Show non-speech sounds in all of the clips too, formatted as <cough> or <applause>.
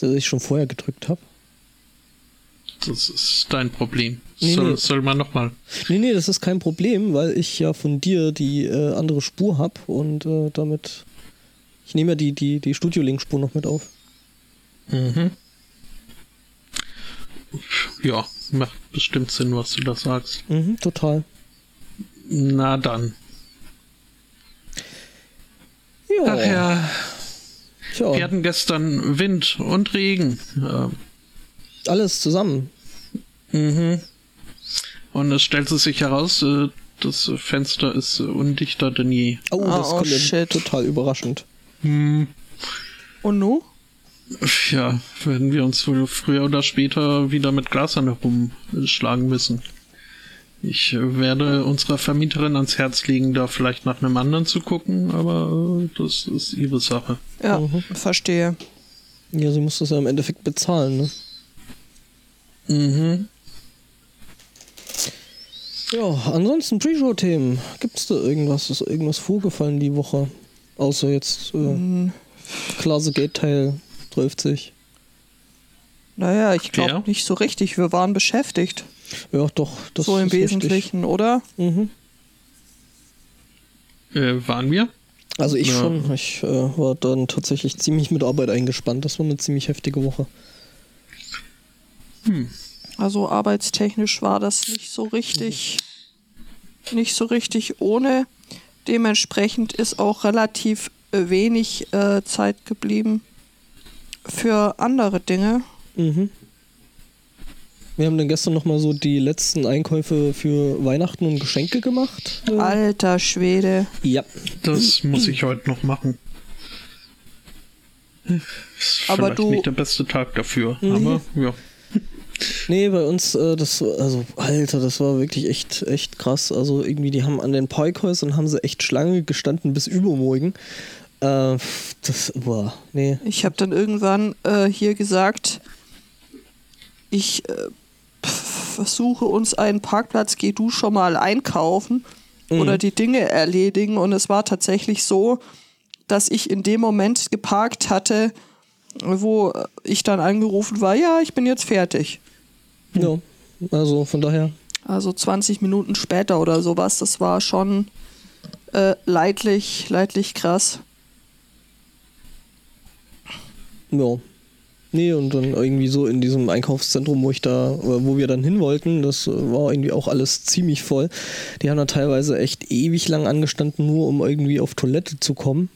dass ich schon vorher gedrückt habe. Das ist dein Problem. Nee, soll, nee. soll man nochmal. Nee, nee, das ist kein Problem, weil ich ja von dir die äh, andere Spur habe und äh, damit. Ich nehme ja die, die, die Studio-Link-Spur noch mit auf. Mhm. Ja, macht bestimmt Sinn, was du da sagst. Mhm, total. Na dann. Ja. Ach ja, Tja, wir hatten gestern Wind und Regen. Ja. alles zusammen. Mhm. Und es stellte sich heraus, äh, das Fenster ist äh, undichter denn je. Oh, Ah, das oh, kommt shit. total überraschend. Hm. Und nu? Ja, werden wir uns wohl früher oder später wieder mit Glasern herumschlagen müssen. Ich werde unserer Vermieterin ans Herz legen, da vielleicht nach einem anderen zu gucken, aber äh, das ist ihre Sache. Ja, Mhm. verstehe. Ja, sie muss das ja im Endeffekt bezahlen, ne? Mhm. Ja, ansonsten Pre-Show-Themen. Gibt's da irgendwas? Ist irgendwas vorgefallen die Woche? Außer jetzt äh, Hm, Klase Gate Teil 30. naja, ich glaube Ja. nicht so richtig. Wir waren beschäftigt. Ja, doch. Das so im ist richtig. Wesentlichen, oder? Mhm. Äh, waren wir? Also ich Ja. schon. Ich äh, war dann tatsächlich ziemlich mit Arbeit eingespannt. Das war eine ziemlich heftige Woche. Also arbeitstechnisch war das nicht so richtig, nicht so richtig ohne. Dementsprechend ist auch relativ wenig äh, Zeit geblieben für andere Dinge. Mhm. Wir haben dann gestern nochmal so die letzten Einkäufe für Weihnachten und Geschenke gemacht. Alter Schwede. ja. Das muss ich heute noch machen. Ist Aber vielleicht du- nicht der beste Tag dafür, Mhm. aber ja. Nee, bei uns, äh, das, also, Alter, das war wirklich echt, echt krass. Also, irgendwie, die haben an den Parkhäusern haben sie echt Schlange gestanden bis übermorgen. Äh, das, boah, nee. Ich habe dann irgendwann äh, hier gesagt, ich äh, versuche uns einen Parkplatz, geh du schon mal einkaufen Mhm. oder die Dinge erledigen. Und es war tatsächlich so, dass ich in dem Moment geparkt hatte, wo ich dann angerufen war, ja, ich bin jetzt fertig. Ja, also von daher, Also 20 Minuten später oder sowas, das war schon äh, leidlich, leidlich krass. ja. Nee, und dann irgendwie so in diesem Einkaufszentrum, wo ich da, oder wo wir dann hin wollten, das äh, war irgendwie auch alles ziemlich voll. Die haben da teilweise echt ewig lang angestanden, nur um irgendwie auf Toilette zu kommen.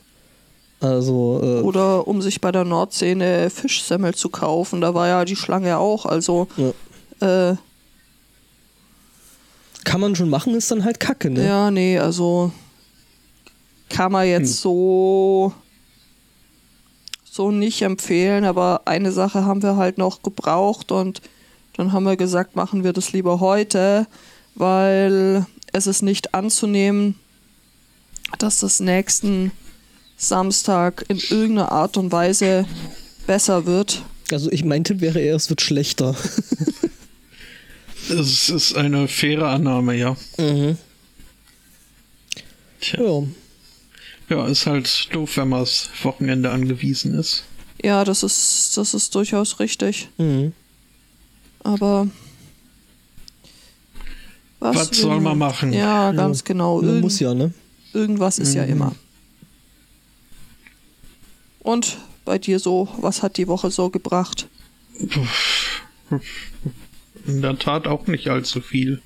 Also, äh, Oder um sich bei der Nordsee eine Fischsemmel zu kaufen, da war ja die Schlange auch. Also ja. äh, kann man schon machen, ist dann halt kacke, ne? Ja, nee, also kann man jetzt so so nicht empfehlen, aber eine Sache haben wir halt noch gebraucht und dann haben wir gesagt, machen wir das lieber heute, weil es ist nicht anzunehmen, dass das nächsten Samstag in irgendeiner Art und Weise besser wird. Also ich mein Tipp wäre eher, es wird schlechter. Es ist eine faire Annahme, ja. Mhm. Tja. Ja. Ja, ist halt doof, wenn man aufs Wochenende angewiesen ist. Ja, das ist, das ist durchaus richtig. Mhm. Aber Was soll will man machen? Ja, ganz genau. Man Irgend, muss ja, ne? Irgendwas ist ja Mhm. immer. Und bei dir so, was hat die Woche so gebracht? In der Tat auch nicht allzu viel.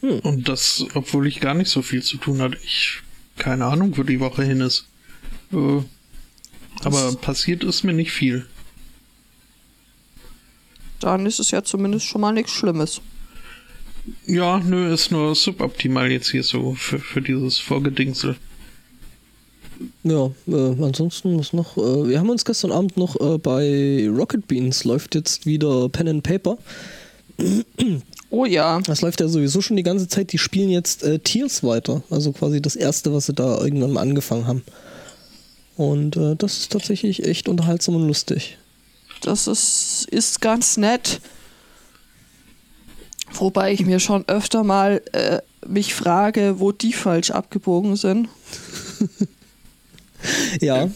Hm. Und das, obwohl ich gar nicht so viel zu tun hatte. Ich keine Ahnung, wo die Woche hin ist. Äh, aber passiert ist mir nicht viel. Dann ist es ja zumindest schon mal nichts Schlimmes. Ja, nö, ist nur suboptimal jetzt hier so für, für dieses Vorgedingsel. Ja, äh, ansonsten was noch? Äh, wir haben uns gestern Abend noch äh, bei Rocket Beans läuft jetzt wieder Pen and Paper. Oh ja, Das läuft ja sowieso schon die ganze Zeit. Die spielen jetzt äh, Tears weiter. Also quasi das erste, was sie da irgendwann mal angefangen haben. Und äh, das ist tatsächlich echt unterhaltsam und lustig. das ist, ist ganz nett. Wobei ich mir schon öfter mal äh, mich frage, wo die falsch abgebogen sind. <laughs> Ja,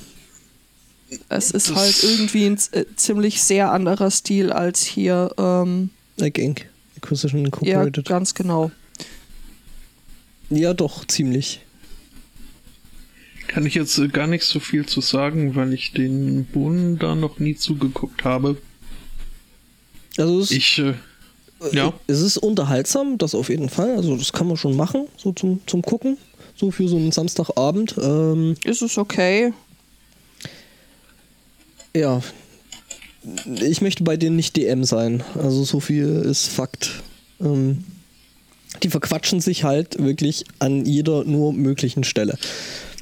Es ist Das- halt irgendwie ein äh, ziemlich sehr anderer Stil als hier. Ähm, Like Inc. Acquisition ja, Incorporated. Ja, ganz genau. doch, ziemlich. Kann ich jetzt äh, gar nicht so viel zu sagen, weil ich den Bohnen da noch nie zugeguckt habe. Also es, Ich, äh, ja. es ist unterhaltsam, das auf jeden Fall. Also das kann man schon machen, so zum, zum Gucken. So für so einen Samstagabend. Ähm, Ist es okay? ja. Ich möchte bei denen nicht DM sein. Also so viel ist Fakt. Ähm, die verquatschen sich halt wirklich an jeder nur möglichen Stelle.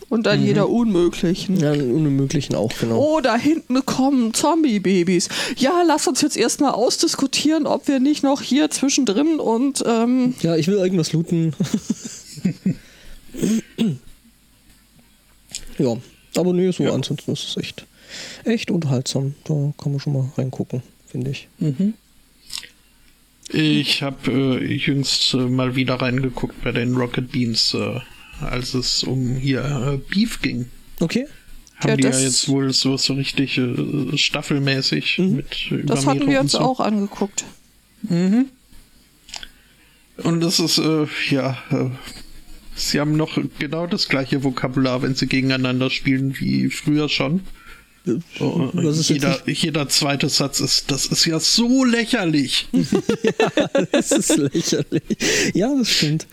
Und an jeder unmöglichen. Ja, an unmöglichen auch, genau. Oh, da hinten kommen Zombie-Babys. Ja, lass uns jetzt erstmal ausdiskutieren, ob wir nicht noch hier zwischendrin und ähm, Ja, ich will irgendwas looten. <laughs> ja, aber nee, so Ja. ansonsten ist es echt, echt unterhaltsam. Da kann man schon mal reingucken, finde ich. Ich habe äh, jüngst äh, mal wieder reingeguckt bei den Rocket Beans, äh, als es um hier äh, Beef ging. Okay. Haben Ja, die ja jetzt wohl so, so richtig äh, staffelmäßig mit über Mhm. das hatten wir und so. auch angeguckt. Und das ist, äh, ja, äh, sie haben noch genau das gleiche Vokabular, wenn sie gegeneinander spielen, wie früher schon. Jetzt jeder, jeder zweite Satz ist, das ist ja so lächerlich. <laughs> Das ist lächerlich. Ja, das stimmt.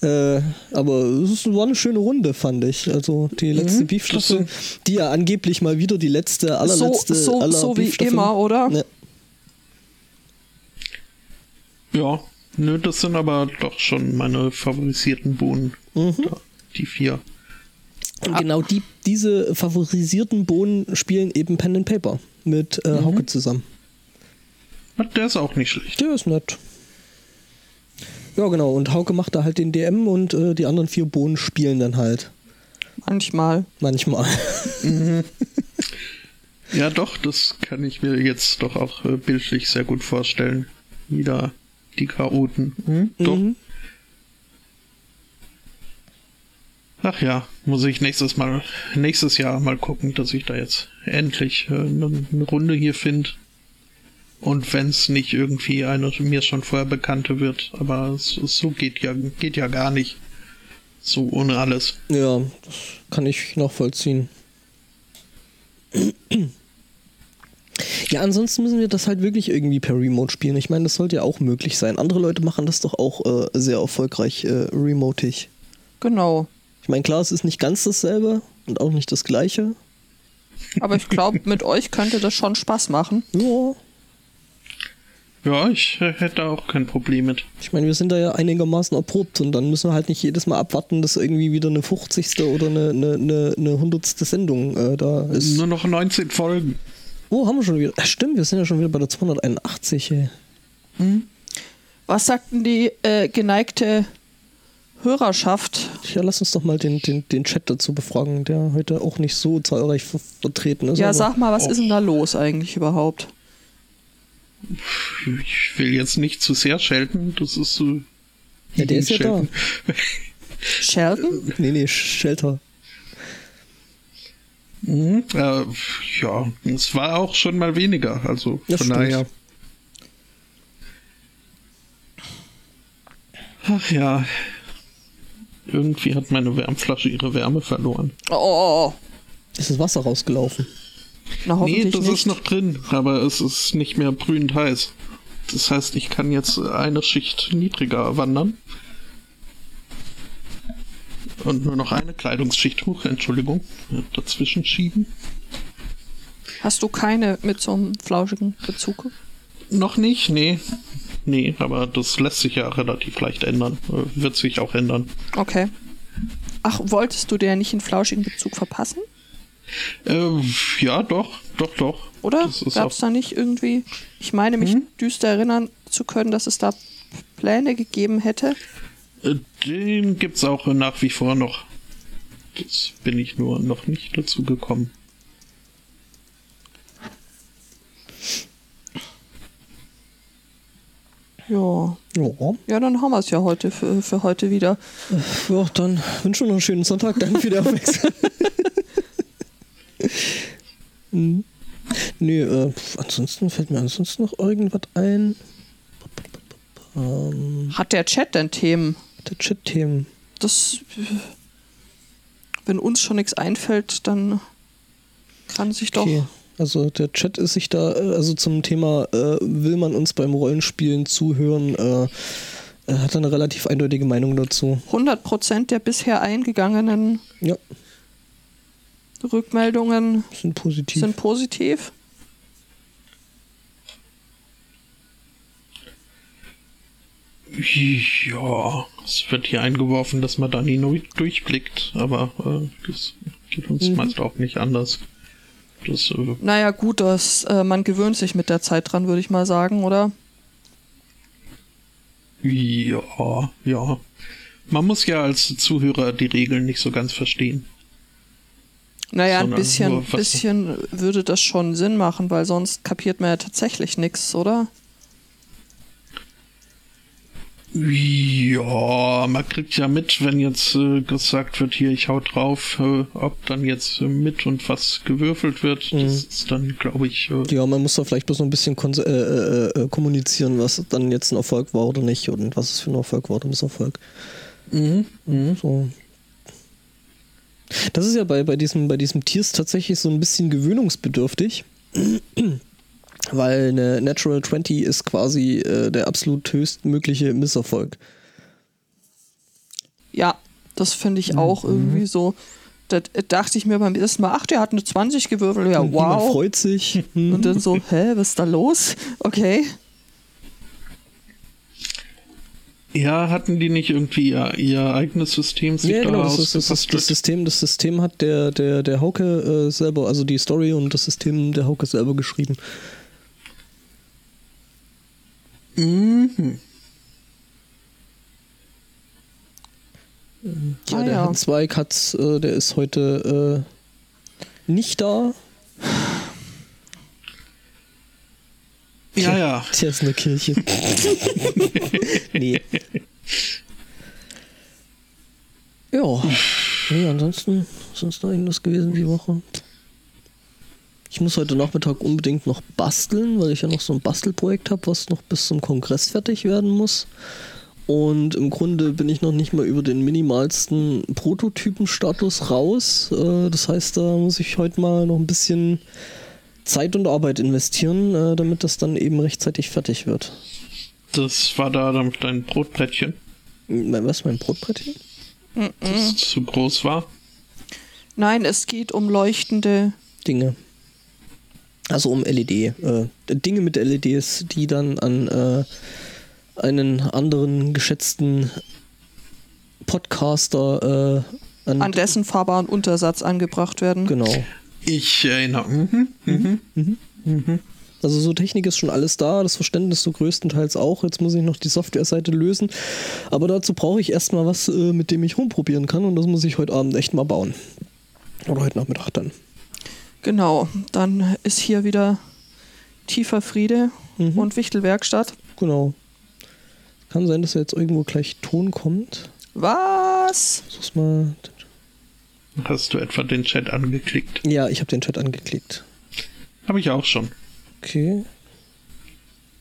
Äh, aber es ist- war eine schöne Runde, fand ich. Also die letzte Beef-Staffel, die ja angeblich mal wieder die letzte, So, allerletzte so, aller so wie immer, oder? Ja. Ja, nö, das sind aber doch schon meine favorisierten Bohnen. Mhm. Da, die vier. Und genau die, diese favorisierten Bohnen spielen eben Pen and Paper mit äh, Mhm. Hauke zusammen. Na, Der ist auch nicht schlecht. Der ist nett. Ja, genau. Und Hauke macht da halt den DM und äh, die anderen vier Bohnen spielen dann halt. Manchmal. Manchmal. Ja, doch, das kann ich mir jetzt doch auch äh, bildlich sehr gut vorstellen. Wieder die Chaoten. Mhm, doch. Mhm. Ach ja, muss ich nächstes Mal, nächstes Jahr mal gucken, dass ich da jetzt endlich äh, eine eine Runde hier finde. Und wenn es nicht irgendwie eine mir schon vorher bekannte wird, aber so, so geht ja geht ja gar nicht. So ohne alles. Ja, das kann ich nachvollziehen. Ja, ansonsten müssen wir das halt wirklich irgendwie per Remote spielen. Ich meine, das sollte ja auch möglich sein. Andere Leute machen das doch auch äh, sehr erfolgreich äh, remotig. Genau. Ich meine, klar, es ist nicht ganz dasselbe und auch nicht das gleiche. Aber ich glaube, mit euch könnte das schon Spaß machen. Ja, Ja, ich äh, hätte auch kein Problem mit. ich meine, wir sind da ja einigermaßen erprobt und dann müssen wir halt nicht jedes Mal abwarten, dass irgendwie wieder eine 50. oder eine, eine, eine, eine 100. Sendung äh, da ist. Nur noch 19 Folgen. Oh, haben wir schon wieder. Ja, stimmt, wir sind ja schon wieder bei der 281. Ey. Was sagten die äh, geneigte Hörerschaft? Ja, lass uns doch mal den, den, den Chat dazu befragen, der heute auch nicht so zahlreich ver vertreten ist. Ja, sag mal, was Oh. ist denn da los eigentlich überhaupt? Ich will jetzt nicht zu sehr schelten, das ist so. Ja, der ist ja da. Sheldon? <laughs> Nee, nee, Shelter. Mhm. Äh, ja, es war auch schon mal weniger, also Das von stimmt. daher. Ach ja. Irgendwie hat meine Wärmflasche ihre Wärme verloren. Oh, oh, oh. Ist das Wasser rausgelaufen? Na, Nee, das nicht. ist noch drin, aber es ist nicht mehr brühend heiß. Das heißt, ich kann jetzt eine Schicht niedriger wandern. Und nur noch eine Kleidungsschicht hoch, Entschuldigung, dazwischen schieben. Hast du keine mit so einem flauschigen Bezug? Noch nicht, nee. Nee, aber das lässt sich ja relativ leicht ändern. Äh, Wird sich auch ändern. Okay. Ach, wolltest du dir nicht einen flauschigen Bezug verpassen? Ähm, ja, doch, doch, doch. Oder? Gab es da nicht irgendwie? Ich meine, mich Hm? düster erinnern zu können, dass es da Pläne gegeben hätte. äh, den gibt's auch nach wie vor noch. Das bin ich nur noch nicht dazu gekommen. Ja. Ja. Ja, dann haben wir es ja heute für, für heute wieder. Ja, dann wünschen wir noch einen schönen Sonntag. Danke für die Aufmerksamkeit. Nö, äh, ansonsten fällt mir ansonsten noch irgendwas ein. Ähm, Hat der Chat denn Themen? der Chat-Themen. Das. Wenn uns schon nichts einfällt, dann kann sich doch. Also der Chat ist sich da, äh, also zum Thema, äh, will man uns beim Rollenspielen zuhören, äh, er hat eine relativ eindeutige Meinung dazu. 100% der bisher eingegangenen Ja, Rückmeldungen sind positiv. sind positiv. Ja, es wird hier eingeworfen, dass man da nie durchblickt, aber äh, das geht uns Mhm. meist auch nicht anders. Das, äh, Naja, gut, das, äh, man gewöhnt sich mit der Zeit dran, würde ich mal sagen, oder? ja, ja. Man muss ja als Zuhörer die Regeln nicht so ganz verstehen. Naja, ein bisschen, bisschen würde das schon Sinn machen, weil sonst kapiert man ja tatsächlich nichts, oder? Ja, man kriegt ja mit, wenn jetzt äh, gesagt wird, hier, ich hau drauf, äh, ob dann jetzt äh, mit und was gewürfelt wird. Mhm. Das ist dann, glaube ich, äh, Ja, man muss da vielleicht bloß noch ein bisschen äh, äh, kommunizieren, was dann jetzt ein Erfolg war oder nicht und was es für ein Erfolg war oder Misserfolg. mhm, mhm. So. Das ist ja bei, bei, diesem, bei diesem Tiers tatsächlich so ein bisschen gewöhnungsbedürftig. Weil eine Natural 20 ist quasi äh, der absolut höchstmögliche Misserfolg. Ja, das finde Mhm. ich auch irgendwie so. Da äh, dachte ich mir beim ersten Mal, ach, der hat eine 20 gewürfelt, ja, Und Niemand wow. freut sich. Hm. <laughs> Und dann so, <laughs> hä, was ist da los? Okay. Ja, hatten die nicht irgendwie ihr, ihr eigenes System sich Ja, da genau, das, ist, das, ist, das? System, das System hat der, der, der Hauke äh, selber, also die Story und das System der Hauke selber geschrieben. Mhm. Ja, Ah, der ja. Hans Zweig hat's, äh, der ist heute äh, nicht da. Ja, ja. <laughs> Der ist in der Kirche. <laughs> nee. Ja. Nee, ansonsten sonst noch irgendwas gewesen die Woche. Ich muss heute Nachmittag unbedingt noch basteln, weil ich ja noch so ein Bastelprojekt habe, was noch bis zum Kongress fertig werden muss. Und im Grunde bin ich noch nicht mal über den minimalsten Prototypenstatus raus. Äh, Das heißt, da muss ich heute mal noch ein bisschen Zeit und Arbeit investieren, äh, damit das dann eben rechtzeitig fertig wird. Das war da dann dein Brotbrettchen, Mein- Was, mein Brotbrettchen? das zu groß war. Nein, es geht um leuchtende. Dinge. Also um LED. Äh, Dinge mit LEDs, die dann an äh, einen anderen geschätzten Podcaster äh, an, an dessen fahrbaren Untersatz angebracht werden. Genau. Ich erinnere. Mhm. Mhm. Also so Technik ist schon alles da, das Verständnis so größtenteils auch. Jetzt muss ich noch die Softwareseite lösen. Aber dazu brauche ich erstmal was, äh, mit dem ich rumprobieren kann und das muss ich heute Abend echt mal bauen. Oder heute Nachmittag dann. Genau, dann ist hier wieder tiefer Friede Mhm. und Wichtelwerkstatt. Genau. Kann sein, dass jetzt irgendwo gleich Ton kommt. Was? Versuch's mal. Hast du etwa den Chat angeklickt? Ja, ich habe den Chat angeklickt. Habe ich auch schon. Okay.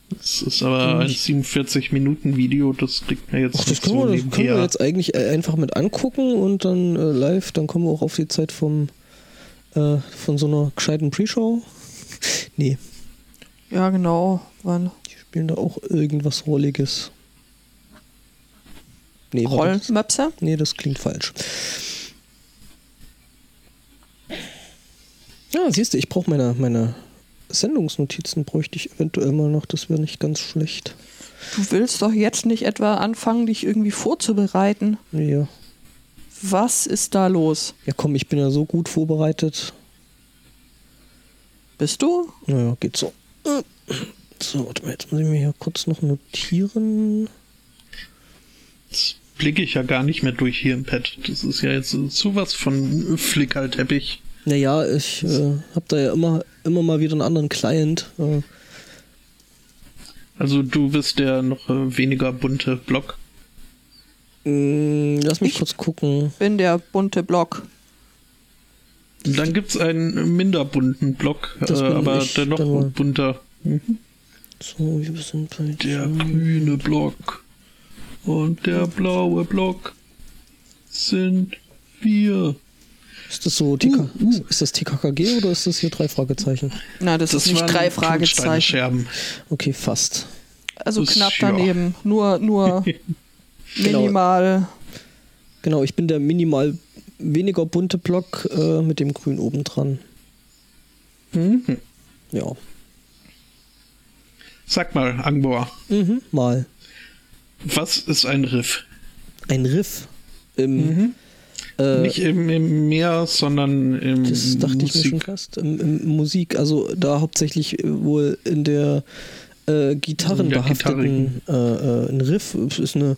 Das ist aber ein 47-Minuten-Video, das kriegt man jetzt Ach, das nicht können, so wir, das können wir jetzt eigentlich äh, einfach mit angucken und dann äh, live, dann kommen wir auch auf die Zeit vom äh, von so einer gescheiten Pre-Show. Nee, Ja, genau. Wann? die spielen da auch irgendwas Rolliges. Nee, Rollmöpse? nee, das klingt falsch. Ja, siehst du, ich brauche meine, meine Sendungsnotizen, bräuchte ich eventuell mal noch, das wäre nicht ganz schlecht. Du willst doch jetzt nicht etwa anfangen, dich irgendwie vorzubereiten. Ja. Was ist da los? ja, komm, ich bin ja so gut vorbereitet. Bist du? Naja, geht so. So, warte mal, jetzt muss ich mir hier kurz noch notieren. Jetzt blicke ich ja gar nicht mehr durch hier im Pad. Das ist ja jetzt sowas von Flickerteppich. Naja, ich äh, habe da ja immer, immer mal wieder einen anderen Client. Äh, Also du bist der noch äh, weniger bunte Block. Mh, lass mich Ich- kurz gucken. Bin der bunte Block. Dann gibt es einen minder bunten Block, äh, Das aber ich dennoch dann bunter. Mhm. So, wir sind bei Der grüne Block und der blaue Block sind wir. Ist das so TK, Uh, uh. ist das TKKG oder ist das hier drei Fragezeichen? Na, das, ist nicht drei Fragezeichen. Okay, fast. Also Das- knapp ja. daneben. Nur, nur Genau. <laughs> minimal. Genau, ich bin der minimal weniger bunte Block äh, mit dem Grün oben dran. Mhm. Ja. Sag mal, Angbor, Mhm. Mal. was ist ein Riff? Ein Riff im äh, Nicht im, im Meer, sondern im Das dachte ich mir schon Musik. fast. Im, im Musik, also da hauptsächlich äh, wohl in der äh, gitarrenbehafteten äh, äh, ein Riff ist eine,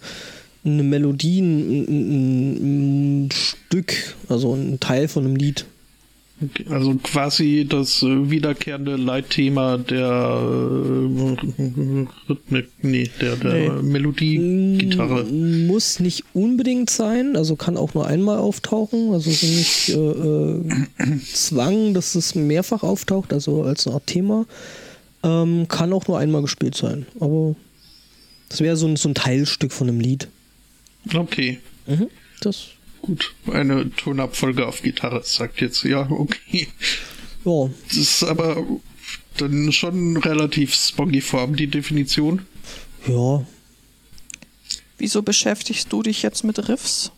eine Melodie, ein, ein, ein Stück, also ein Teil von einem Lied. Also quasi das äh, wiederkehrende Leitthema der äh, Rhythmik, nee, der, der Melodie-Gitarre. Mm, Muss nicht unbedingt sein, also kann auch nur einmal auftauchen. Also ist nicht äh, äh, Zwang, dass es mehrfach auftaucht, also als eine Art Thema. Ähm, kann auch nur einmal gespielt sein. Aber das wäre so so ein Teilstück von einem Lied. Okay, Mhm. Das, gut. Eine Tonabfolge auf Gitarre sagt jetzt, ja, okay. ja, Das ist aber dann schon relativ spongiform, die Definition. ja. Wieso beschäftigst du dich jetzt mit Riffs?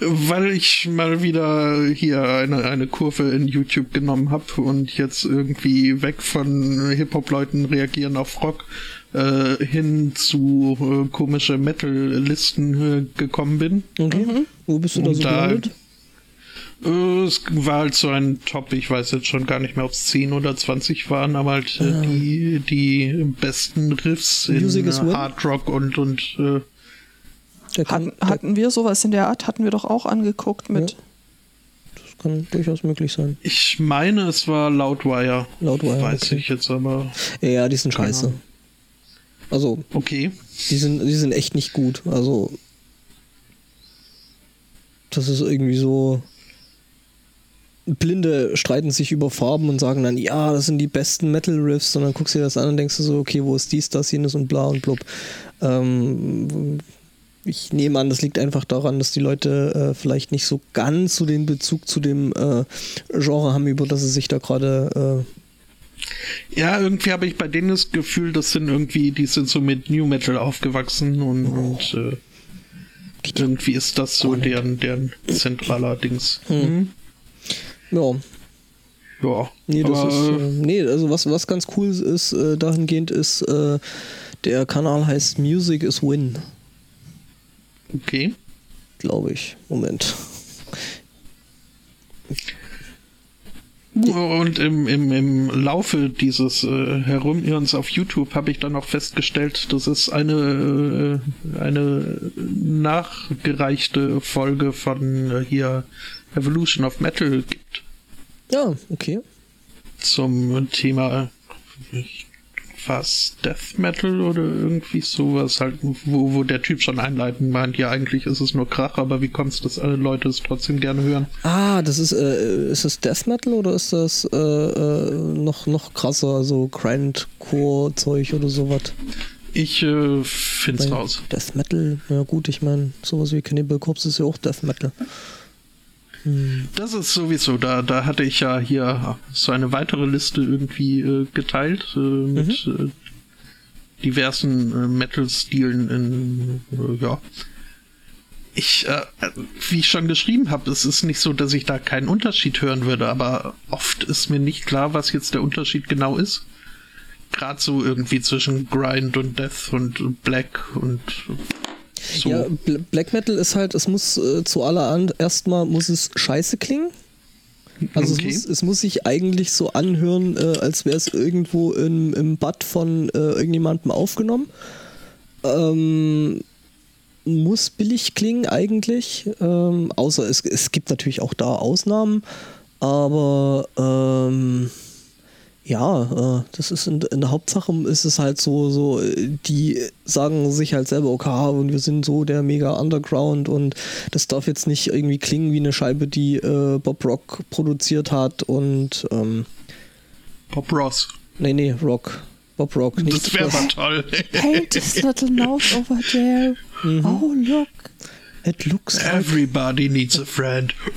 Weil ich mal wieder hier eine, eine Kurve in YouTube genommen habe und jetzt irgendwie weg von Hip-Hop-Leuten reagieren auf Rock äh, hin zu äh, komische Metal-Listen äh, gekommen bin. Okay. Wo bist du da Und so da- gelandet? Äh, es war halt so ein Top, ich weiß jetzt schon gar nicht mehr, ob es 10 oder 20 waren, aber halt äh, die, die besten Riffs in Music? Hard Rock und, und äh, kann, Hatten, hatten wir sowas in der Art? Hatten wir doch auch angeguckt mit. Ja. das kann durchaus möglich sein. ich meine, es war Loudwire. Loudwire, Weiß okay. ich jetzt aber. Ja, die sind scheiße. Ahnung. Also, Okay. die sind, die sind echt nicht gut. Also, das ist irgendwie so. Blinde streiten sich über Farben und sagen dann, ja, das sind die besten Metal-Riffs. Und dann guckst du dir das an und denkst du so, okay, wo ist dies, das, jenes und bla und blub. Ähm, ich nehme an, das liegt einfach daran, dass die Leute äh, vielleicht nicht so ganz so den Bezug zu dem äh, Genre haben, über das sie sich da gerade Ja, irgendwie habe ich bei denen das Gefühl, das sind irgendwie, die sind so mit New Metal aufgewachsen und, und äh, irgendwie ist das so deren, deren zentraler Dings. Mhm. äh, ja, Ja. Nee, das ist, äh, nee, also was, was ganz cool ist, äh, dahingehend ist, äh, der Kanal heißt Music is Win, okay. glaube ich. Moment. Und im, im, im Laufe dieses äh, Herumirrens auf YouTube habe ich dann auch festgestellt, dass es eine, äh, eine nachgereichte Folge von äh, hier Evolution of Metal gibt Ja, okay. zum Thema äh, was Death Metal oder irgendwie sowas halt, wo, wo der Typ schon einleitend meint, ja eigentlich ist es nur Krach, aber wie kommt es, dass alle Leute es trotzdem gerne hören? Ah, das ist, äh, ist das Death Metal oder ist das äh, äh, noch, noch krasser, so Grindcore-Zeug oder sowas? Ich äh, find's Weil raus. Death Metal, ja gut, ich meine, sowas wie Cannibal Corpse ist ja auch Death Metal. Das ist sowieso, da, da hatte ich ja hier so eine weitere Liste irgendwie äh, geteilt äh, mit äh, diversen äh, Metal-Stilen in, äh, ja. Ich, äh, wie ich schon geschrieben habe, es ist nicht so, dass ich da keinen Unterschied hören würde, aber oft ist mir nicht klar, was jetzt der Unterschied genau ist. Gerade so irgendwie zwischen Grind und Death und Black und so. Ja, Bl Black Metal ist halt, es muss äh, zuallererst mal muss es scheiße klingen. Also Okay. es, muss, es muss sich eigentlich so anhören, äh, als wäre es irgendwo im, im Bad von äh, irgendjemandem aufgenommen. Ähm, muss billig klingen eigentlich. Ähm, außer es, es gibt natürlich auch da Ausnahmen. Aber ähm, Ja, äh, das ist in, in, der Hauptsache ist es halt so, so, die sagen sich halt selber, okay, und wir sind so der mega Underground und das darf jetzt nicht irgendwie klingen wie eine Scheibe, die äh, Bob Rock produziert hat und ähm, Bob Ross. Nee, nee, Rock. Bob Rock. Nicht das wäre mal toll. Paint this little nose over there. Mhm. Oh, look. It looks like Everybody needs a friend. <laughs>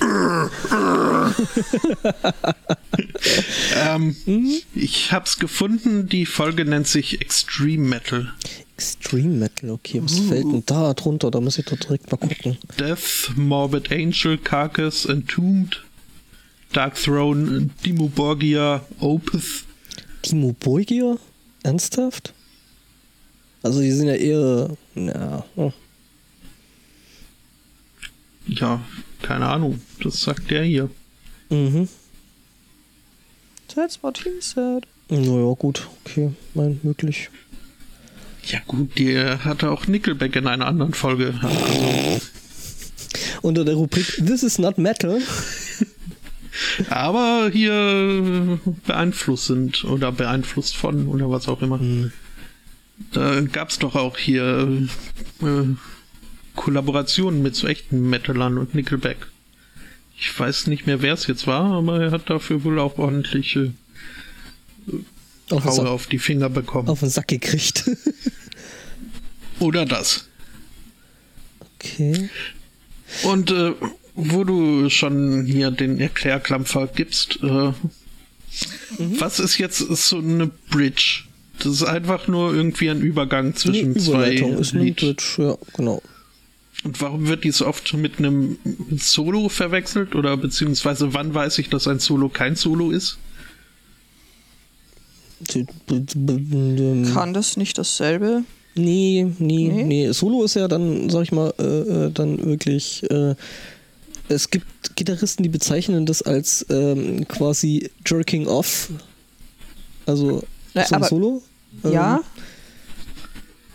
ähm, mhm. Ich hab's gefunden, die Folge nennt sich Extreme Metal. Extreme Metal, okay, was uh. fällt denn da drunter? Da muss ich doch direkt mal gucken. Death, Morbid Angel, Carcass, Entombed, Dark Throne, Dimo Borgia, Opeth. Dimo Borgia? Ernsthaft? Also die sind ja eher. Ja. Oh. Ja, keine Ahnung. Das sagt der hier. Mhm. That's what he said. Naja, gut, okay, mein möglich. Ja gut, die hatte auch Nickelback in einer anderen Folge. <laughs> Unter der Rubrik This is not metal. <laughs> Aber hier beeinflussend oder beeinflusst von oder was auch immer. Mhm. Da gab es doch auch hier äh, Kollaborationen mit so echten Metalern und Nickelback. Ich weiß nicht mehr, wer es jetzt war, aber er hat dafür wohl auch ordentliche äh, auf, Haue auf die Finger bekommen. Auf den Sack gekriegt. <laughs> Oder das. Okay. Und äh, wo du schon hier den Erklärklampfer gibst, äh, mhm. was ist jetzt so eine Bridge? Das ist einfach nur irgendwie ein Übergang zwischen nee, zwei ist eine Bridge, ja, genau. Und warum wird dies oft mit einem Solo verwechselt? Oder beziehungsweise wann weiß ich, dass ein Solo kein Solo ist? Kann das nicht dasselbe? Nee, nee, nee. nee. Solo ist ja dann, sag ich mal, äh, äh dann wirklich. Äh, es gibt Gitarristen, die bezeichnen das als ähm, quasi Jerking Off. Also Na, so ein Solo. Ähm, ja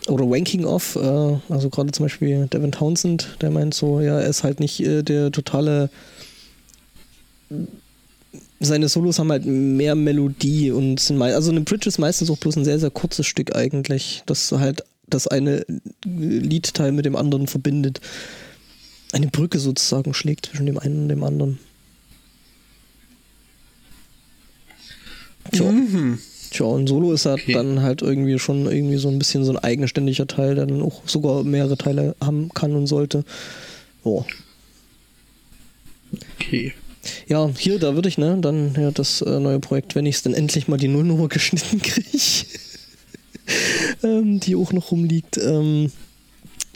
oder Wanking Off, äh, also gerade zum Beispiel Devin Townsend, der meint so, ja, er ist halt nicht äh, der totale. Seine Solos haben halt mehr Melodie und sind mal, also eine Bridge ist meistens auch bloß ein sehr, sehr kurzes Stück eigentlich, das halt das eine Liedteil mit dem anderen verbindet. Eine Brücke sozusagen schlägt zwischen dem einen und dem anderen. Tja. Mhm. Tja, und Solo ist halt okay. dann halt irgendwie schon irgendwie so ein bisschen so ein eigenständiger Teil, der dann auch sogar mehrere Teile haben kann und sollte. Oh. Okay. Ja, hier, da würde ich, ne, dann ja, das äh, neue Projekt, wenn ich es dann endlich mal die Nullnummer <laughs> geschnitten kriege, <laughs> ähm, die auch noch rumliegt, ähm,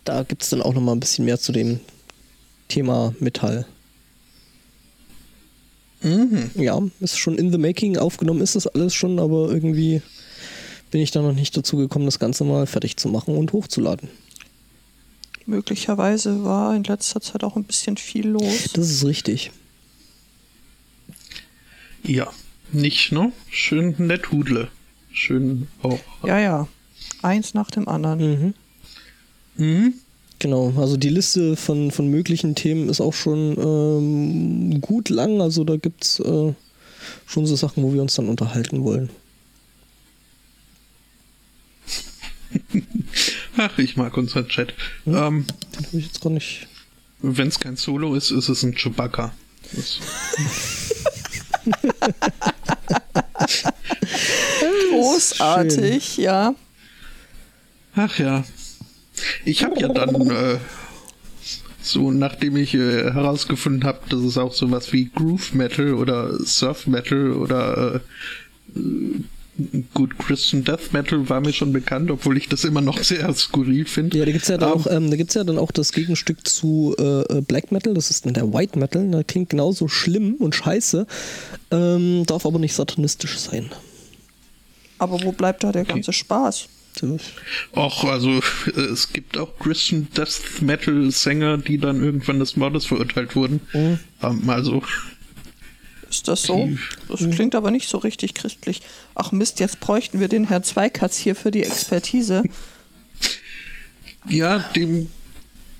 da gibt es dann auch noch mal ein bisschen mehr zu dem Thema Metall. Mhm. Ja, ist schon in the making. Aufgenommen ist das alles schon, aber irgendwie bin ich da noch nicht dazu gekommen, das Ganze mal fertig zu machen und hochzuladen. Möglicherweise war in letzter Zeit auch ein bisschen viel los. Das ist richtig. Ja, nicht, ne? Schön nett Hudle. Schön auch. Ja, ja. Eins nach dem anderen. Mhm. Mhm. Genau, also die Liste von, von möglichen Themen ist auch schon ähm, gut lang. Also da gibt es äh, schon so Sachen, wo wir uns dann unterhalten wollen. <laughs> Ach, ich mag unseren Chat. Hm? Ähm, Den habe ich jetzt gar nicht. Wenn es kein Solo ist, ist es ein Chewbacca. <laughs> Großartig, Schön. ja. Ach ja, ich habe ja dann, äh, so nachdem ich äh, herausgefunden habe, dass es auch sowas wie Groove Metal oder Surf Metal oder äh, gut, Christian Death Metal war mir schon bekannt, obwohl ich das immer noch sehr skurril finde. Ja, da gibt's ja dann um, auch, ähm, da gibt's ja dann auch das Gegenstück zu äh, Black Metal, das ist dann der White Metal, der klingt genauso schlimm und scheiße, ähm, darf aber nicht satanistisch sein. Aber wo bleibt da der okay. ganze Spaß? Auch, also es gibt auch Christian Death Metal Sänger, die dann irgendwann des Mordes verurteilt wurden. Mhm. Ähm, also. Ist das so? Das klingt aber nicht so richtig christlich. Ach Mist, jetzt bräuchten wir den Herrn Zweikatz hier für die Expertise. Ja, dem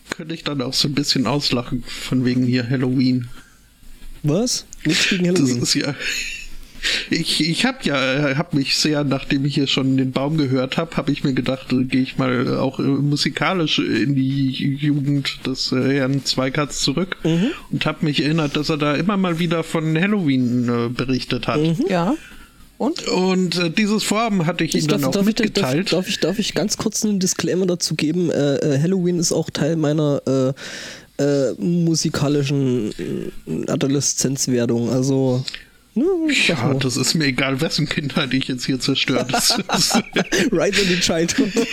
könnte ich dann auch so ein bisschen auslachen, von wegen hier Halloween. Was? Nichts gegen Halloween. Das ist ja. Ich, ich habe ja, habe mich sehr, nachdem ich hier schon den Baum gehört habe, habe ich mir gedacht, äh, gehe ich mal auch äh, musikalisch in die Jugend des äh, Herrn Zweikatz zurück Mhm. und habe mich erinnert, dass er da immer mal wieder von Halloween äh, berichtet hat. Mhm. Ja. Und? Und äh, dieses Vorhaben hatte ich, ihm dann auch darf, ich, darf, mitgeteilt. darf, ich, darf ich ganz kurz einen Disclaimer dazu geben? Äh, äh, Halloween ist auch Teil meiner äh, äh, musikalischen äh, Adoleszenzwerdung. Also, ja, das ist mir egal, wessen Kindheit ich jetzt hier ist, <laughs> right in the childhood. <laughs>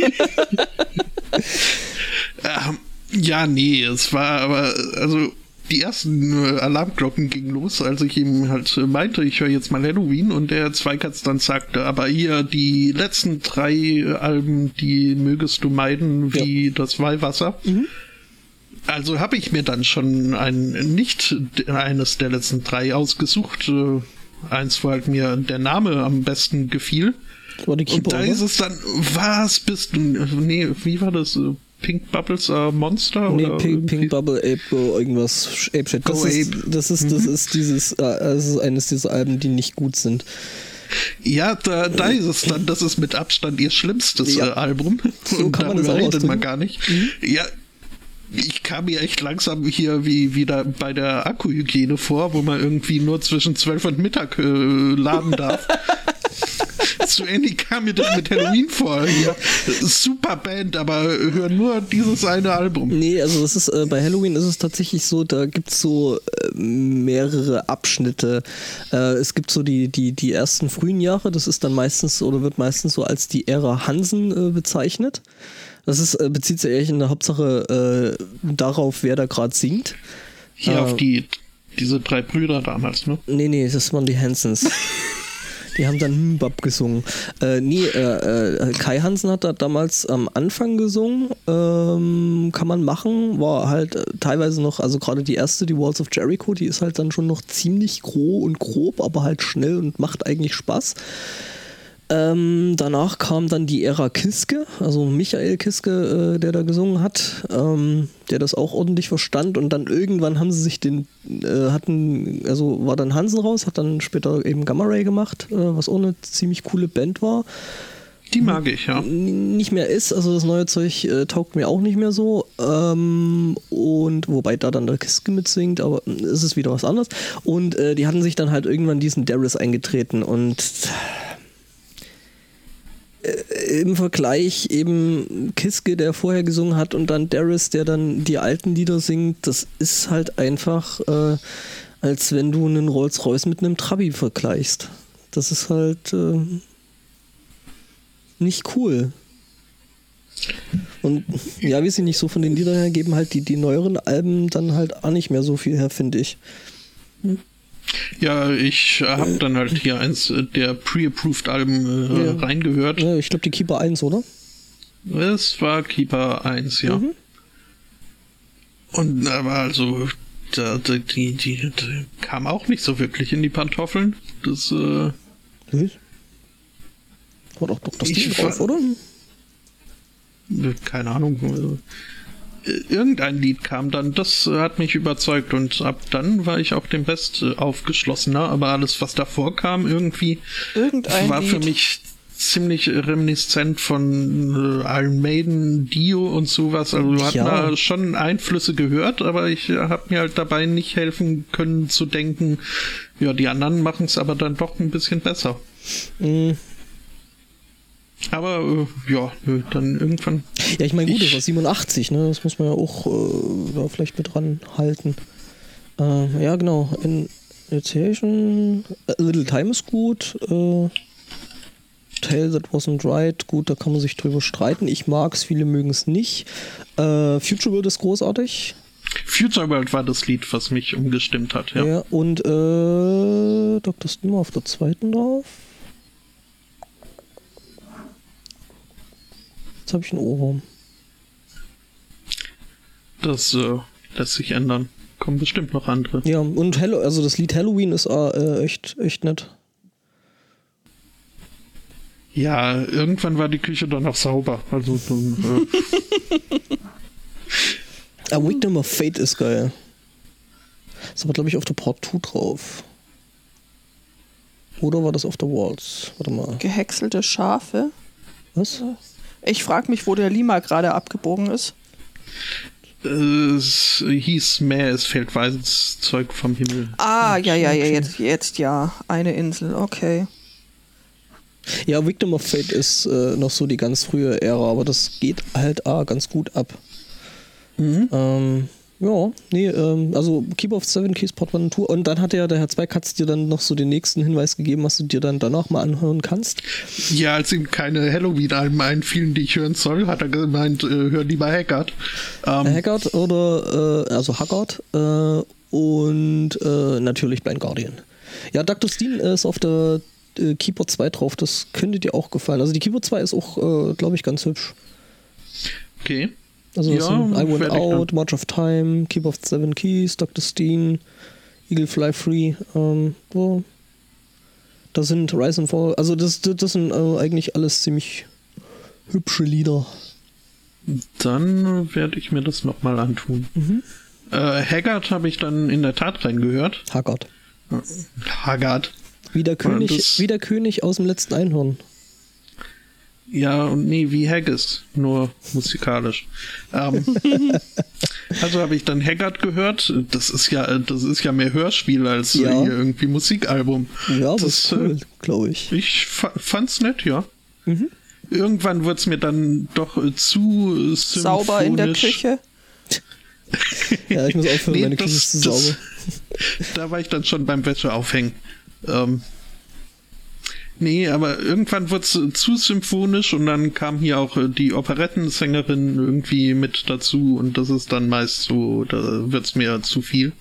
Ähm, ja, nee, es war aber, also die ersten äh, Alarmglocken gingen los, als ich ihm halt äh, meinte, ich höre jetzt mal Halloween und der Zweikatz dann sagte, aber hier die letzten drei äh, Alben, die mögest du meiden wie das Weihwasser. Also habe ich mir dann schon ein nicht eines der letzten drei ausgesucht. Äh, eins, wo halt mir der Name am besten gefiel. War die Und Keeper, da oder? ist es dann, was bist du? Nee, wie war das? Pink Bubbles äh, Monster? Nee, oder Pink? Pink Bubble Ape, äh, irgendwas. Ape Shit. Das Go ist, Ape. das ist, das ist dieses, äh, das ist eines dieser Alben, die nicht gut sind. Ja, da, da ist es dann, das ist mit Abstand ihr schlimmstes Ja. äh, Album. <laughs> So Und kann man darüber redet man gar nicht. Ja, ich kam mir echt langsam hier wie wieder bei der Akkuhygiene vor, wo man irgendwie nur zwischen 12 und Mittag äh, laden darf. <laughs> so ähnlich kam mir das mit Halloween vor. Hier. Super Band, aber hör nur dieses eine Album. Nee, also es ist äh, bei Halloween ist es tatsächlich so, da gibt es so äh, mehrere Abschnitte. Äh, es gibt so die, die, die ersten frühen Jahre, das ist dann meistens oder wird meistens so als die Ära Hansen äh, bezeichnet. Das ist, äh, bezieht sich eigentlich in der Hauptsache äh, darauf, wer da gerade singt. Hier Äh, auf die, diese drei Brüder damals, ne? Nee, nee, das waren die Hansons. <laughs> Die haben dann Mbab gesungen. Äh, nee, äh, äh, Kai Hansen hat da damals am Anfang gesungen. Ähm, kann man machen. War halt teilweise noch, also gerade die erste, die Walls of Jericho, die ist halt dann schon noch ziemlich grob und grob, aber halt schnell und macht eigentlich Spaß. Ähm, danach kam dann die Ära Kiske, also Michael Kiske, äh, der da gesungen hat, ähm, der das auch ordentlich verstand. Und dann irgendwann haben sie sich den, äh, hatten, also war dann Hansen raus, hat dann später eben Gamma Ray gemacht, äh, was auch eine ziemlich coole Band war. Die mag ich, ja. Nicht mehr ist, also das neue Zeug äh, taugt mir auch nicht mehr so. Ähm, und wobei da dann der Kiske mitsingt, aber mm, es ist wieder was anderes. Und äh, die hatten sich dann halt irgendwann diesen Darius eingetreten und im Vergleich eben Kiske, der vorher gesungen hat, und dann Darius, der dann die alten Lieder singt, das ist halt einfach, äh, als wenn du einen Rolls-Royce mit einem Trabi vergleichst. Das ist halt äh, nicht cool. Und ja, weiß ich nicht, so von den Liedern her geben halt die, die neueren Alben dann halt auch nicht mehr so viel her, finde ich. Ja, ich habe dann halt hier eins äh, der pre-approved Alben äh, Ja. reingehört. Ja, ich glaube, die Keeper 1, oder? Es war Keeper 1, ja. Mhm. Und aber also, da, da, die, die, die kam auch nicht so wirklich in die Pantoffeln. Das, äh, Was? War doch doch das Ding drauf, war- oder? keine Ahnung. Also, äh, irgendein Lied kam dann, das äh, hat mich überzeugt und ab dann war ich auf dem Rest äh, aufgeschlossener, aber alles, was davor kam, irgendwie Irgendein war für Lied. mich ziemlich reminiszent von äh, Iron Maiden, Dio und sowas. Also hat Ja. man schon Einflüsse gehört, aber ich äh, habe mir halt dabei nicht helfen können zu denken, ja, die anderen machen es aber dann doch ein bisschen besser. Mhm. Aber äh, ja, nö, dann irgendwann. Ja, ich meine, gut, das war 87, ne? Das muss man ja auch äh, da vielleicht mit dran halten. Äh, ja, genau. Initiation, A Little Time ist gut. Äh, Tale That Wasn't Right, gut, da kann man sich drüber streiten. Ich mag es, viele mögen es nicht. Äh, Future World ist großartig. Future World war das Lied, was mich umgestimmt hat, ja. Ja, und äh, Dr. Stimmer auf der zweiten drauf. Jetzt habe ich einen Ohrwurm. Das äh, lässt sich ändern. Kommen bestimmt noch andere. Ja, und Hello, also das Lied Halloween ist äh, echt, echt nett. Ja, irgendwann war die Küche dann auch sauber. Also dann, äh, A Victim of Fate ist geil. Ist aber, glaube ich, auf der Part 2 drauf. Oder war das Off the Walls? Warte mal. Gehäckselte Schafe. Was? Ich frage mich, wo der Lima gerade abgebogen ist. Es hieß mehr, es fällt weißes Zeug vom Himmel. Ah, ja, ja, ja, jetzt, jetzt ja. Eine Insel, okay. Ja, Victim of Fate ist äh, noch so die ganz frühe Ära, aber das geht halt ah, ganz gut ab. Ähm, ja, nee, ähm, also Keep of Seven Keys Part 1 Tour und dann hat ja der Herr Zweikatz dir dann noch so den nächsten Hinweis gegeben, was du dir dann danach mal anhören kannst. Ja, als ihm keine Halloween-Alben einfielen, die ich hören soll, hat er gemeint, äh, hör lieber Haggard. Ähm, Haggard oder, äh, also Haggard äh, und äh, natürlich Blind Guardian. Ja, Dr. Steen ist auf der äh, Keyboard 2 drauf, das könnte dir auch gefallen. Also die Keyboard 2 ist auch, äh, glaube ich, ganz hübsch. okay. Also Ja, sind I Went Out, March of Time, Keep of Seven Keys, Dr. Steen, Eagle Fly Free, ähm, so. Da sind Rise and Fall, also das, das, das sind äh, eigentlich alles ziemlich hübsche Lieder. Dann werde ich mir das nochmal antun. Äh, Haggard habe ich dann in der Tat reingehört. Haggard. Haggard. Wie der, König, wie der König aus dem letzten Einhorn. Ja, und nee, wie Haggis, nur musikalisch. Ähm, <laughs> also habe ich dann Haggard gehört. Das ist ja, das ist ja mehr Hörspiel als Ja. äh, irgendwie Musikalbum. Ja, das das ist cool, äh, glaube ich. Ich fa fand's nett, ja. Mhm. Irgendwann wird's mir dann doch äh, zu äh, Sauber in der. Küche. Ja, ich muss aufhören, Nee, meine Küche das- ist zu das- sauber. <laughs> Da war ich dann schon beim Wäsche aufhängen. Ähm, nee, aber irgendwann wird's äh, zu symphonisch und dann kam hier auch äh, die Operettensängerin irgendwie mit dazu und das ist dann meist so, da wird's mir zu viel.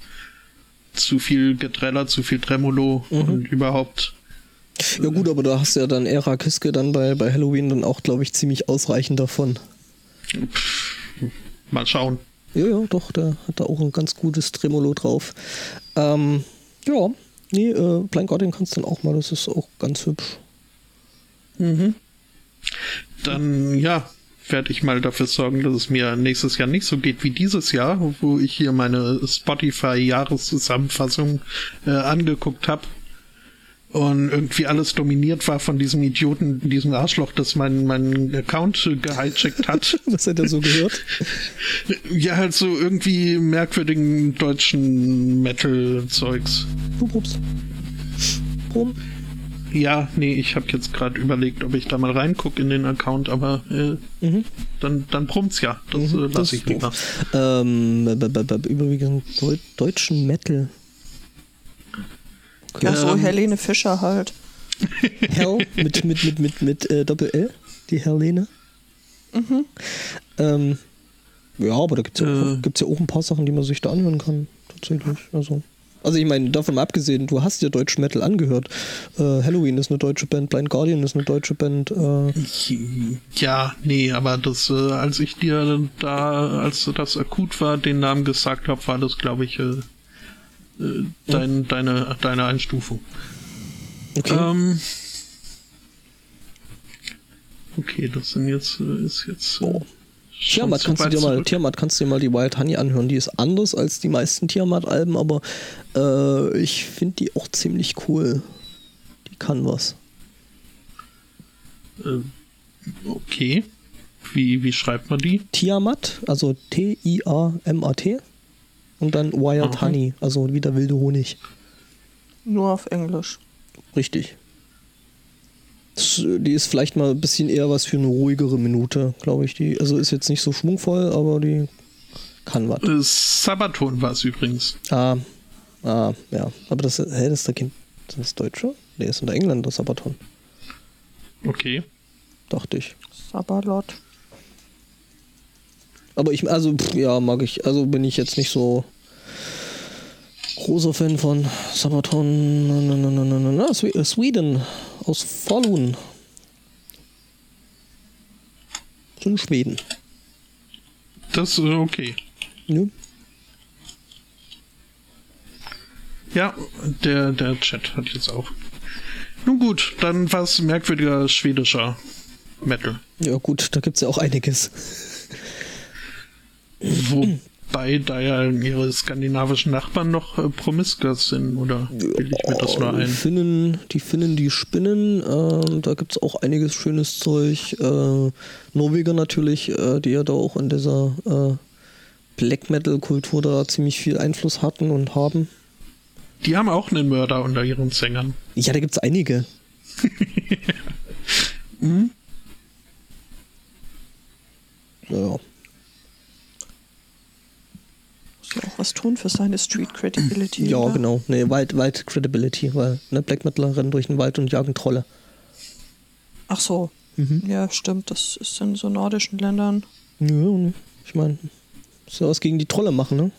Zu viel Getreller, zu viel Tremolo Mhm. und überhaupt. Ja gut, aber da hast du ja dann Ära Kiske dann bei, bei Halloween dann auch, glaube ich, ziemlich ausreichend davon. Mal schauen. Ja, ja, doch, der hat da auch ein ganz gutes Tremolo drauf. Ähm, ja, nee, äh, Blind Guardian kannst du dann auch mal, das ist auch ganz hübsch. Dann, ja, werde ich mal dafür sorgen, dass es mir nächstes Jahr nicht so geht wie dieses Jahr, wo ich hier meine Spotify-Jahreszusammenfassung äh, angeguckt habe. Und irgendwie alles dominiert war von diesem Idioten, diesem Arschloch, das mein, mein Account gehijackt hat. <laughs> Was hat er so gehört? <laughs> ja, halt so irgendwie merkwürdigen deutschen Metal-Zeugs. Pup, Ups. Brumm. Ja, nee, ich habe jetzt gerade überlegt, ob ich da mal reingucke in den Account, aber äh, Mhm. dann, dann brummt's ja. Das äh, Das lasse ich lieber. Ähm, überwiegend Deu deutschen Metal. Ja, so Ähm. Helene Fischer halt. <laughs> Hell mit, mit, mit, mit, mit äh, Doppel-L, die Helene. Ähm, ja, aber da gibt es ja, auch- Äh. gibt's ja auch ein paar Sachen, die man sich da anhören kann. Tatsächlich. Also, also ich meine, davon mal abgesehen, du hast dir deutschen Metal angehört. Äh, Halloween ist eine deutsche Band, Blind Guardian ist eine deutsche Band. Äh, Ja, nee, aber das, äh, als ich dir da, als das akut war, den Namen gesagt habe, war das, glaube ich, äh, dein, deine, deine Einstufung. okay. Ähm, okay, das sind jetzt, äh, ist jetzt. Äh, Oh. Tiamat kannst, du dir mal. Tiamat kannst du dir mal die Wild Honey anhören. Die ist anders als die meisten Tiamat-Alben, aber äh, ich finde die auch ziemlich cool. Die kann was. Okay. Wie, wie schreibt man die? Tiamat, also T-I-A-M-A-T. Und dann Wild Aha. Honey, also wieder wilde Honig. Nur auf Englisch. Richtig. Das, die ist vielleicht mal ein bisschen eher was für eine ruhigere Minute, glaube ich. Die, also ist jetzt nicht so schwungvoll, aber die kann was. Äh, Sabaton war es übrigens. Ah, ah, ja. Aber das, hä, das ist der Kind. Das ist Deutsche? Nee, ist der Engländer, Sabaton. Okay. Dachte ich. Sabalot. Aber ich, also, pff, ja, mag ich. Also bin ich jetzt nicht so großer Fan von Sabaton. Äh, Sweden. Aus Falun. Sind Schweden. Das ist okay. Ja. Ja, der, der Chat hat jetzt auch. Nun gut, dann was merkwürdiger schwedischer Metal. ja, gut, da gibt es ja auch einiges. Wobei da ja ihre skandinavischen Nachbarn noch äh, promiskuous sind, oder bilde ich mir das nur die ein? Finnen, die Finnen, die spinnen, ähm, da gibt es auch einiges schönes Zeug. Äh, Norweger natürlich, äh, die ja da auch in dieser äh, Black Metal-Kultur da ziemlich viel Einfluss hatten und haben. Die haben auch einen Mörder unter ihren Sängern. Ja, da gibt es einige. Muss <laughs> ja auch was tun für seine Street Credibility. Ja, oder? genau. Nee, Wild, Wild Credibility, weil ne, Black Metaler rennen durch den Wald und jagen Trolle. Ach so. Ja, stimmt. Das ist in so nordischen Ländern. Ja, ne. ich meine, ist ja was gegen die Trolle machen, ne?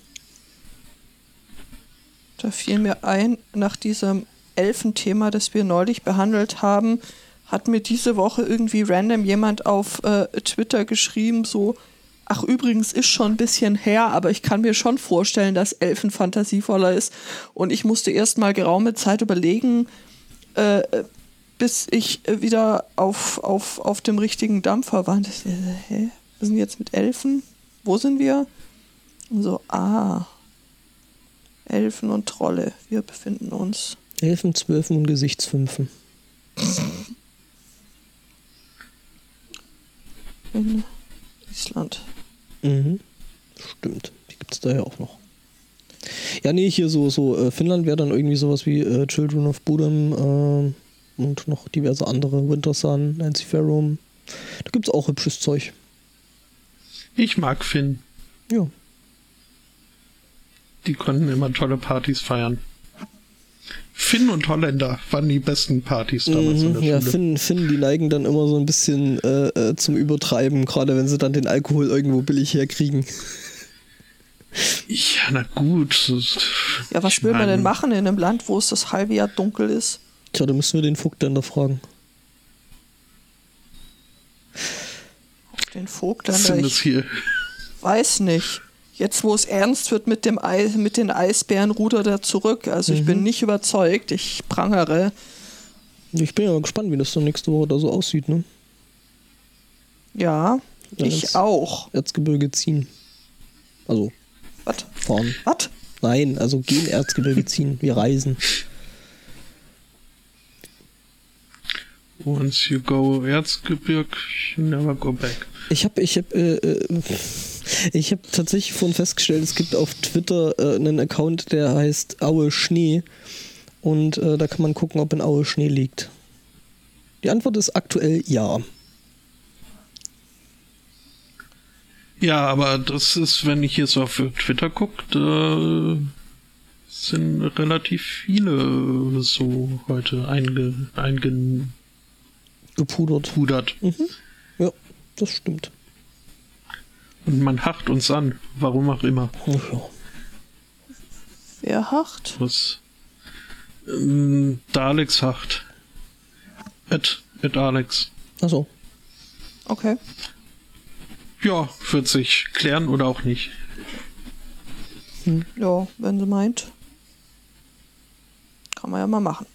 Da fiel mir ein, nach diesem Elfenthema, das wir neulich behandelt haben, hat mir diese Woche irgendwie random jemand auf äh, Twitter geschrieben, so, ach übrigens ist schon ein bisschen her, aber ich kann mir schon vorstellen, dass Elfen fantasievoller ist. Und ich musste erst mal geraume Zeit überlegen, äh, bis ich äh, wieder auf, auf, auf dem richtigen Dampfer war. Und das, äh, hä? Wir sind jetzt mit Elfen? Wo sind wir? Und so, ah, Elfen und Trolle. Wir befinden uns. Elfen, Zwölfen und Gesichtsfünfen. in Island. Mhm. Stimmt. Die gibt es da ja auch noch. Ja, nee, hier so, so äh, Finnland wäre dann irgendwie sowas wie äh, Children of Bodom äh, und noch diverse andere. Winter Sun, Nancy Farum. Da gibt es auch hübsches Zeug. Ich mag Finn. Ja. Die konnten immer tolle Partys feiern. Finn und Holländer waren die besten Partys damals in Mhm, der ja, Schule. Finn, Finn, die neigen dann immer so ein bisschen äh, äh, zum Übertreiben, gerade wenn sie dann den Alkohol irgendwo billig herkriegen. Ja, na gut. Ja, was will man denn machen in einem Land, wo es das halbe Jahr dunkel ist? Tja, da müssen wir den Vogtländer fragen. Den Vogt Was dann sind ich das hier? weiß nicht. Jetzt, wo es ernst wird mit dem Eis, mit den Eisbären, rudert er zurück. Also ich bin nicht überzeugt. Ich prangere. Ich bin ja mal gespannt, wie das dann nächste Woche da so aussieht, ne? Ja, Ja, ich das- auch. Erzgebirge ziehen. Also Was? fahren. Was? Nein, also gehen Erzgebirge ziehen. Wir reisen. Once you go Erzgebirg, you never go back. Ich habe ich hab, äh, äh, ich hab tatsächlich vorhin festgestellt, es gibt auf Twitter äh, einen Account, der heißt Aue Schnee. Und äh, da kann man gucken, ob in Aue Schnee liegt. Die Antwort ist aktuell ja. Ja, aber das ist, wenn ich jetzt auf Twitter gucke, da sind relativ viele so heute einge, eingepudert. Gepudert. Ja, das stimmt. Und man hacht uns an, warum auch immer. Oh, ja. Wer hacht? Was? Ähm, der Alex hacht. Ed, Ed Alex. Achso. Okay. Ja, wird sich klären oder auch nicht. Ja, wenn sie meint. Kann man ja mal machen.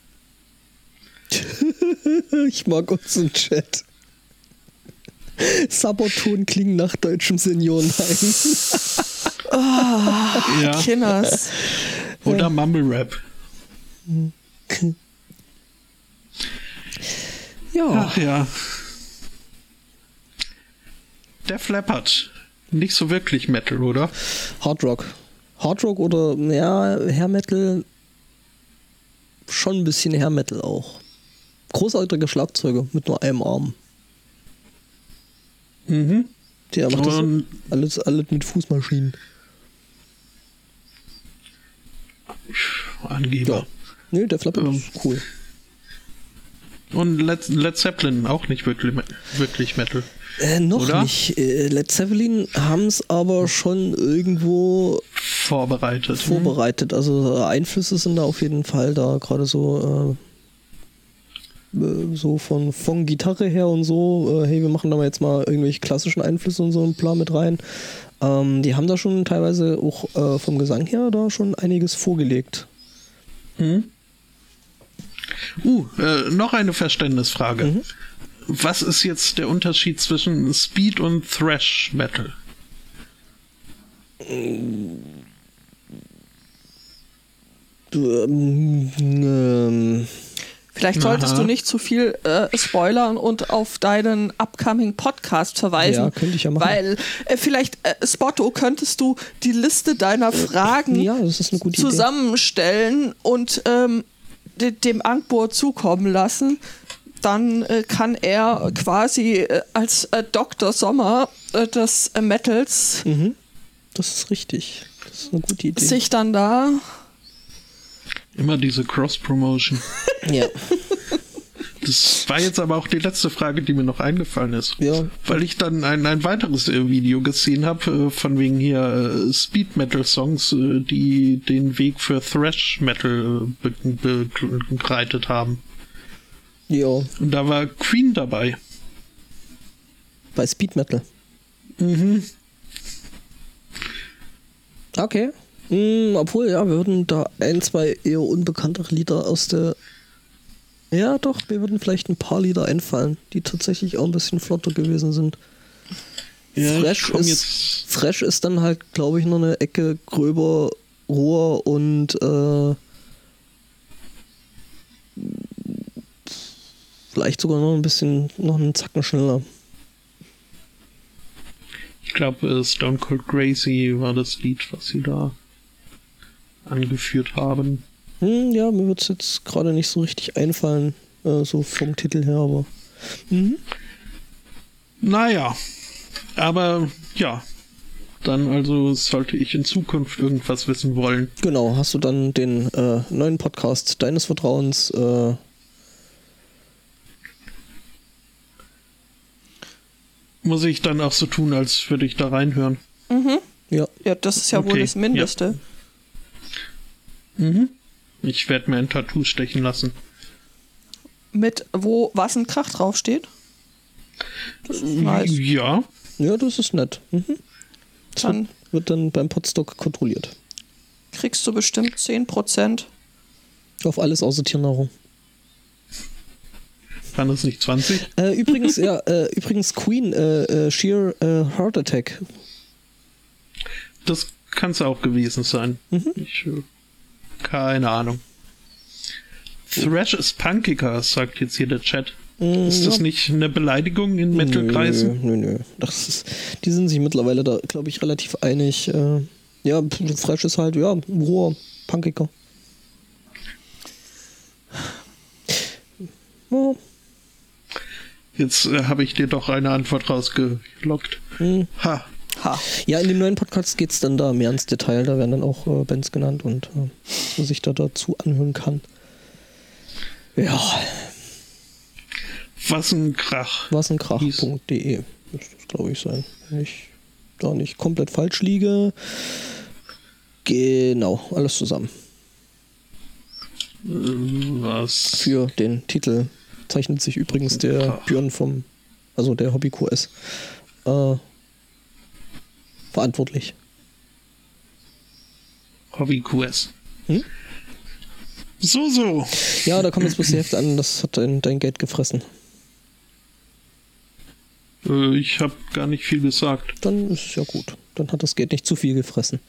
<laughs> Ich mag unseren Chat. Sabaton klingen nach deutschem Seniorenheim. Ja. Kinders. Oder Mumble Rap. Ja. Ach ja. Def Leppard. Nicht so wirklich Metal, oder? Hard Rock. Hard Rock oder ja, Hair Metal. Schon ein bisschen Hair Metal auch. Großartige Schlagzeuge mit nur einem Arm. Mhm. Der macht das alles, alles mit Fußmaschinen. Angeber. Ja. Nö, der Flapper Ähm. ist cool. Und Led, Led Zeppelin auch nicht wirklich, wirklich Metal. Äh, noch Oder? nicht. Äh, Led Zeppelin haben es aber schon irgendwo Vorbereitet. vorbereitet. Also Einflüsse sind da auf jeden Fall da, gerade so äh, so von, von Gitarre her und so. Äh, hey, wir machen da mal jetzt mal irgendwelche klassischen Einflüsse und so ein Plan mit rein. Ähm, die haben da schon teilweise auch äh, vom Gesang her da schon einiges vorgelegt. Mhm. Uh, äh, noch eine Verständnisfrage. Mhm. Was ist jetzt der Unterschied zwischen Speed und Thrash Metal? Du, ähm, ähm, Vielleicht solltest Aha. du nicht zu viel äh, spoilern und auf deinen upcoming Podcast verweisen. Ja, könnte ich ja machen. Weil äh, vielleicht, äh, Spotto, könntest du die Liste deiner Fragen ja, gute Idee. zusammenstellen und ähm, de dem Angbor zukommen lassen. Dann äh, kann er quasi äh, als äh, Dr. Sommer äh, des äh, Metals Mhm. Das ist richtig. Das ist eine gute Idee. sich dann da Immer diese Cross-Promotion. <laughs> ja. Das war jetzt aber auch die letzte Frage, die mir noch eingefallen ist. Ja. Weil ich dann ein, ein weiteres äh, Video gesehen habe, äh, von wegen hier äh, Speed Metal Songs, äh, die den Weg für Thrash Metal be be begleitet haben. Ja. Und da war Queen dabei. Bei Speed Metal. Mhm. Okay. Hm, obwohl, ja, wir würden da ein, zwei eher unbekanntere Lieder aus der. Ja, doch, mir würden vielleicht ein paar Lieder einfallen, die tatsächlich auch ein bisschen flotter gewesen sind. Ja, Fresh, ist, jetzt. Fresh ist dann halt, glaube ich, noch eine Ecke gröber, roher und äh, vielleicht sogar noch ein bisschen, noch einen Zacken schneller. Ich glaube, äh, Stone Cold Crazy war das Lied, was sie da angeführt haben. Hm, ja, mir wird es jetzt gerade nicht so richtig einfallen, äh, so vom Titel her, aber. Mhm. Naja, aber ja, dann also sollte ich in Zukunft irgendwas wissen wollen. Genau, hast du dann den äh, neuen Podcast deines Vertrauens. Äh, Muss ich dann auch so tun, als würde ich da reinhören. ja, Ja, das ist ja wohl Okay, das Mindeste. Mhm. Ich werde mir ein Tattoo stechen lassen. Mit wo was ein Krach draufsteht. Das ist nice. Ja, ja, das ist nett. Mhm. Das Dann wird, wird dann beim Podstock kontrolliert. kriegst du bestimmt 10%. Auf alles außer Tiernahrung. kann es nicht 20. Äh, übrigens, ja, <laughs> äh, übrigens Queen, äh, äh, Sheer äh, Heart Attack. Das kann es auch gewesen sein. Mhm. Ich, äh, keine Ahnung. Thrash ist punkiger, sagt jetzt hier der Chat. Mm, Ist das nicht eine Beleidigung in Metal-Kreisen? Nö, nö, nö. Das ist, die sind sich mittlerweile da, glaube ich, relativ einig. Äh, ja, Fresh ist halt, ja, roher, punkiger. Ja, Jetzt äh, habe ich dir doch eine Antwort rausgelockt. hm. Ha. <laughs> Ja, in dem neuen Podcast geht es dann da mehr ins Detail. Da werden dann auch äh, Bands genannt und äh, was sich da dazu anhören kann. Ja, Was ein Krach. wasenkrach.de müsste es, glaube ich, sein. Wenn ich da nicht komplett falsch liege. Genau, alles zusammen. Was? Für den Titel zeichnet sich übrigens der Krach. Björn vom, also der Hobby QS, äh, verantwortlich. Hobby QS. Hm? So, so. Ja, da kommt jetzt bloß die Hälfte an, das hat dein, dein Geld gefressen. Äh, ich habe gar nicht viel gesagt. Dann ist es ja gut. Dann hat das Geld nicht zu viel gefressen.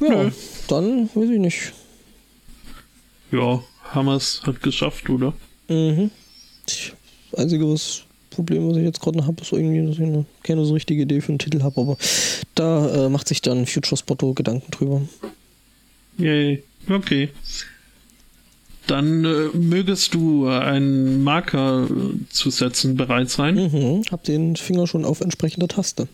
Ja, Nö. dann weiß ich nicht. Ja, Hammers hat geschafft, oder? Mhm. Das einzige was Problem, was ich jetzt gerade habe, ist irgendwie, dass ich noch keine so richtige Idee für einen Titel habe, aber da äh, macht sich dann Future Spotto Gedanken drüber. Yay. Okay. Dann äh, mögest du äh, einen Marker äh, zu setzen bereit sein. Mhm. Hab den Finger schon auf entsprechender Taste.